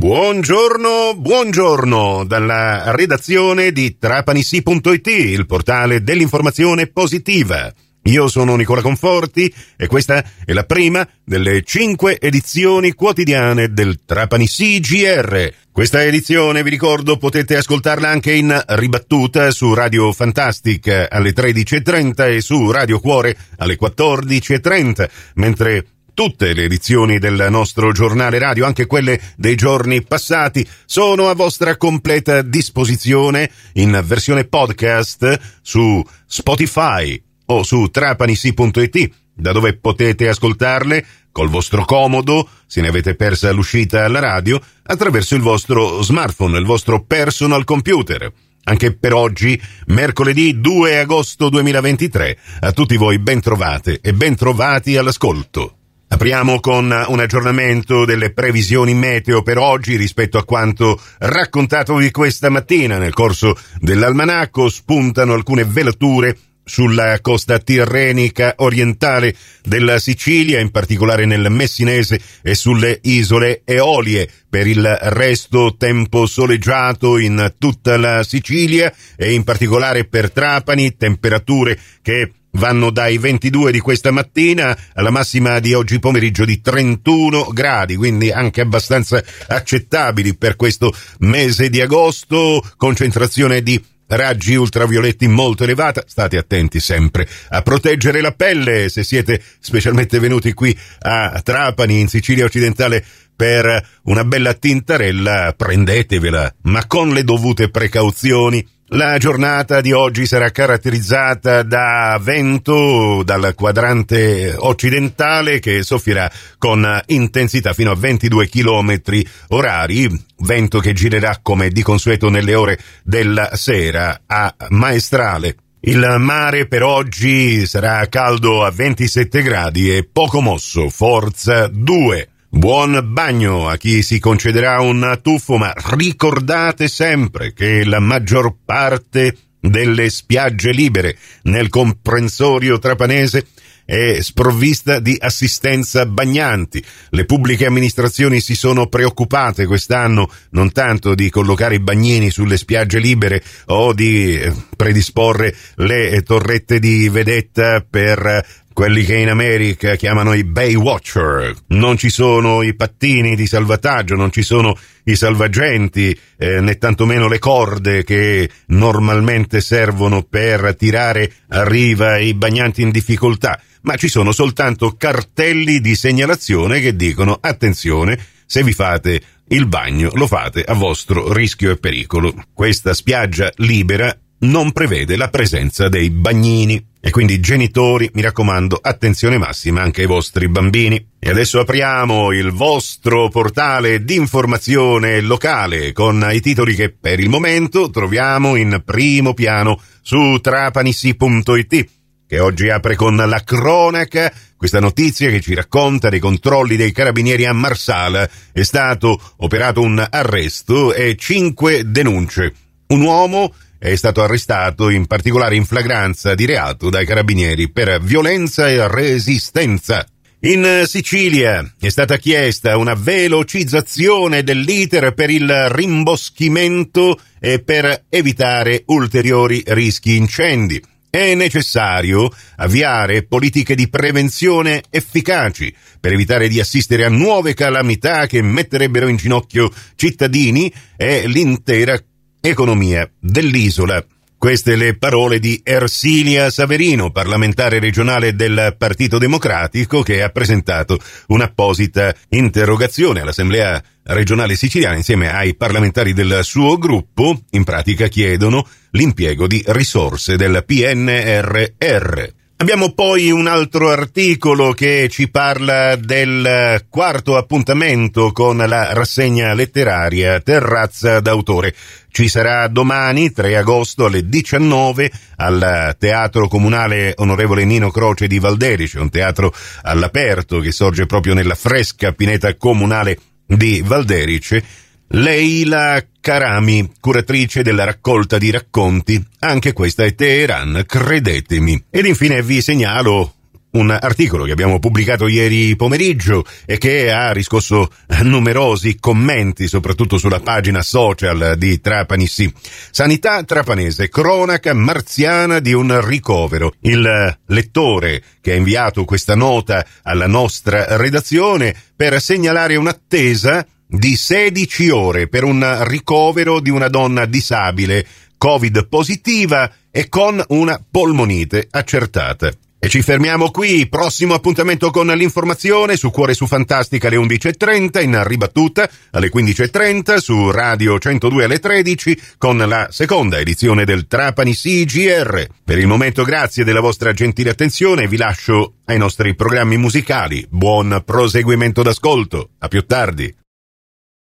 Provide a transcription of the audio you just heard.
Buongiorno, buongiorno dalla redazione di trapanisi.it, il portale dell'informazione positiva. Io sono Nicola Conforti e questa è la prima delle cinque edizioni quotidiane del Trapani CGR. Questa edizione, vi ricordo, potete ascoltarla anche in ribattuta su Radio Fantastic alle 13.30 e su Radio Cuore alle 14.30, mentre Tutte le edizioni del nostro giornale radio, anche quelle dei giorni passati, sono a vostra completa disposizione in versione podcast su Spotify o su trapanisi.it, da dove potete ascoltarle col vostro comodo, se ne avete persa l'uscita alla radio, attraverso il vostro smartphone, il vostro personal computer. Anche per oggi, mercoledì 2 agosto 2023, a tutti voi ben trovate e ben trovati all'ascolto. Apriamo con un aggiornamento delle previsioni meteo per oggi rispetto a quanto raccontatovi questa mattina. Nel corso dell'almanacco spuntano alcune velature sulla costa tirrenica orientale della Sicilia, in particolare nel Messinese e sulle isole Eolie. Per il resto tempo soleggiato in tutta la Sicilia e in particolare per Trapani, temperature che vanno dai 22 di questa mattina alla massima di oggi pomeriggio di 31 gradi, quindi anche abbastanza accettabili per questo mese di agosto, concentrazione di raggi ultravioletti molto elevata, state attenti sempre a proteggere la pelle se siete specialmente venuti qui a Trapani in Sicilia occidentale per una bella tintarella, prendetevela, ma con le dovute precauzioni la giornata di oggi sarà caratterizzata da vento dal quadrante occidentale che soffierà con intensità fino a 22 km orari, vento che girerà come di consueto nelle ore della sera a maestrale. Il mare per oggi sarà caldo a 27 gradi e poco mosso, forza 2. Buon bagno a chi si concederà un tuffo, ma ricordate sempre che la maggior parte delle spiagge libere nel comprensorio trapanese è sprovvista di assistenza bagnanti. Le pubbliche amministrazioni si sono preoccupate quest'anno non tanto di collocare i bagnini sulle spiagge libere o di eh, predisporre le torrette di vedetta per quelli che in America chiamano i Baywatcher. Non ci sono i pattini di salvataggio, non ci sono i salvagenti, eh, né tantomeno le corde che normalmente servono per tirare a riva i bagnanti in difficoltà, ma ci sono soltanto cartelli di segnalazione che dicono attenzione, se vi fate il bagno lo fate a vostro rischio e pericolo. Questa spiaggia libera non prevede la presenza dei bagnini. E quindi genitori, mi raccomando, attenzione massima anche ai vostri bambini. E adesso apriamo il vostro portale di informazione locale con i titoli che per il momento troviamo in primo piano su trapanisi.it che oggi apre con la cronaca questa notizia che ci racconta dei controlli dei carabinieri a Marsala. È stato operato un arresto e cinque denunce. Un uomo è stato arrestato in particolare in flagranza di reato dai carabinieri per violenza e resistenza. In Sicilia è stata chiesta una velocizzazione dell'iter per il rimboschimento e per evitare ulteriori rischi incendi. È necessario avviare politiche di prevenzione efficaci per evitare di assistere a nuove calamità che metterebbero in ginocchio cittadini e l'intera economia dell'isola. Queste le parole di Ersilia Saverino, parlamentare regionale del Partito Democratico, che ha presentato un'apposita interrogazione all'Assemblea regionale siciliana insieme ai parlamentari del suo gruppo. In pratica chiedono l'impiego di risorse del PNRR. Abbiamo poi un altro articolo che ci parla del quarto appuntamento con la rassegna letteraria Terrazza d'autore. Ci sarà domani, 3 agosto, alle 19 al Teatro Comunale Onorevole Nino Croce di Valderice, un teatro all'aperto che sorge proprio nella fresca pineta comunale di Valderice Leila Karami, curatrice della raccolta di racconti. Anche questa è Teheran, credetemi. Ed infine vi segnalo un articolo che abbiamo pubblicato ieri pomeriggio e che ha riscosso numerosi commenti, soprattutto sulla pagina social di Trapani Sì. Sanità trapanese, cronaca marziana di un ricovero. Il lettore che ha inviato questa nota alla nostra redazione per segnalare un'attesa di 16 ore per un ricovero di una donna disabile, Covid positiva e con una polmonite accertata. E ci fermiamo qui, prossimo appuntamento con l'informazione su Cuore su Fantastica alle 11.30, in ribattuta alle 15.30 su Radio 102 alle 13 con la seconda edizione del Trapani CGR. Per il momento grazie della vostra gentile attenzione vi lascio ai nostri programmi musicali. Buon proseguimento d'ascolto, a più tardi.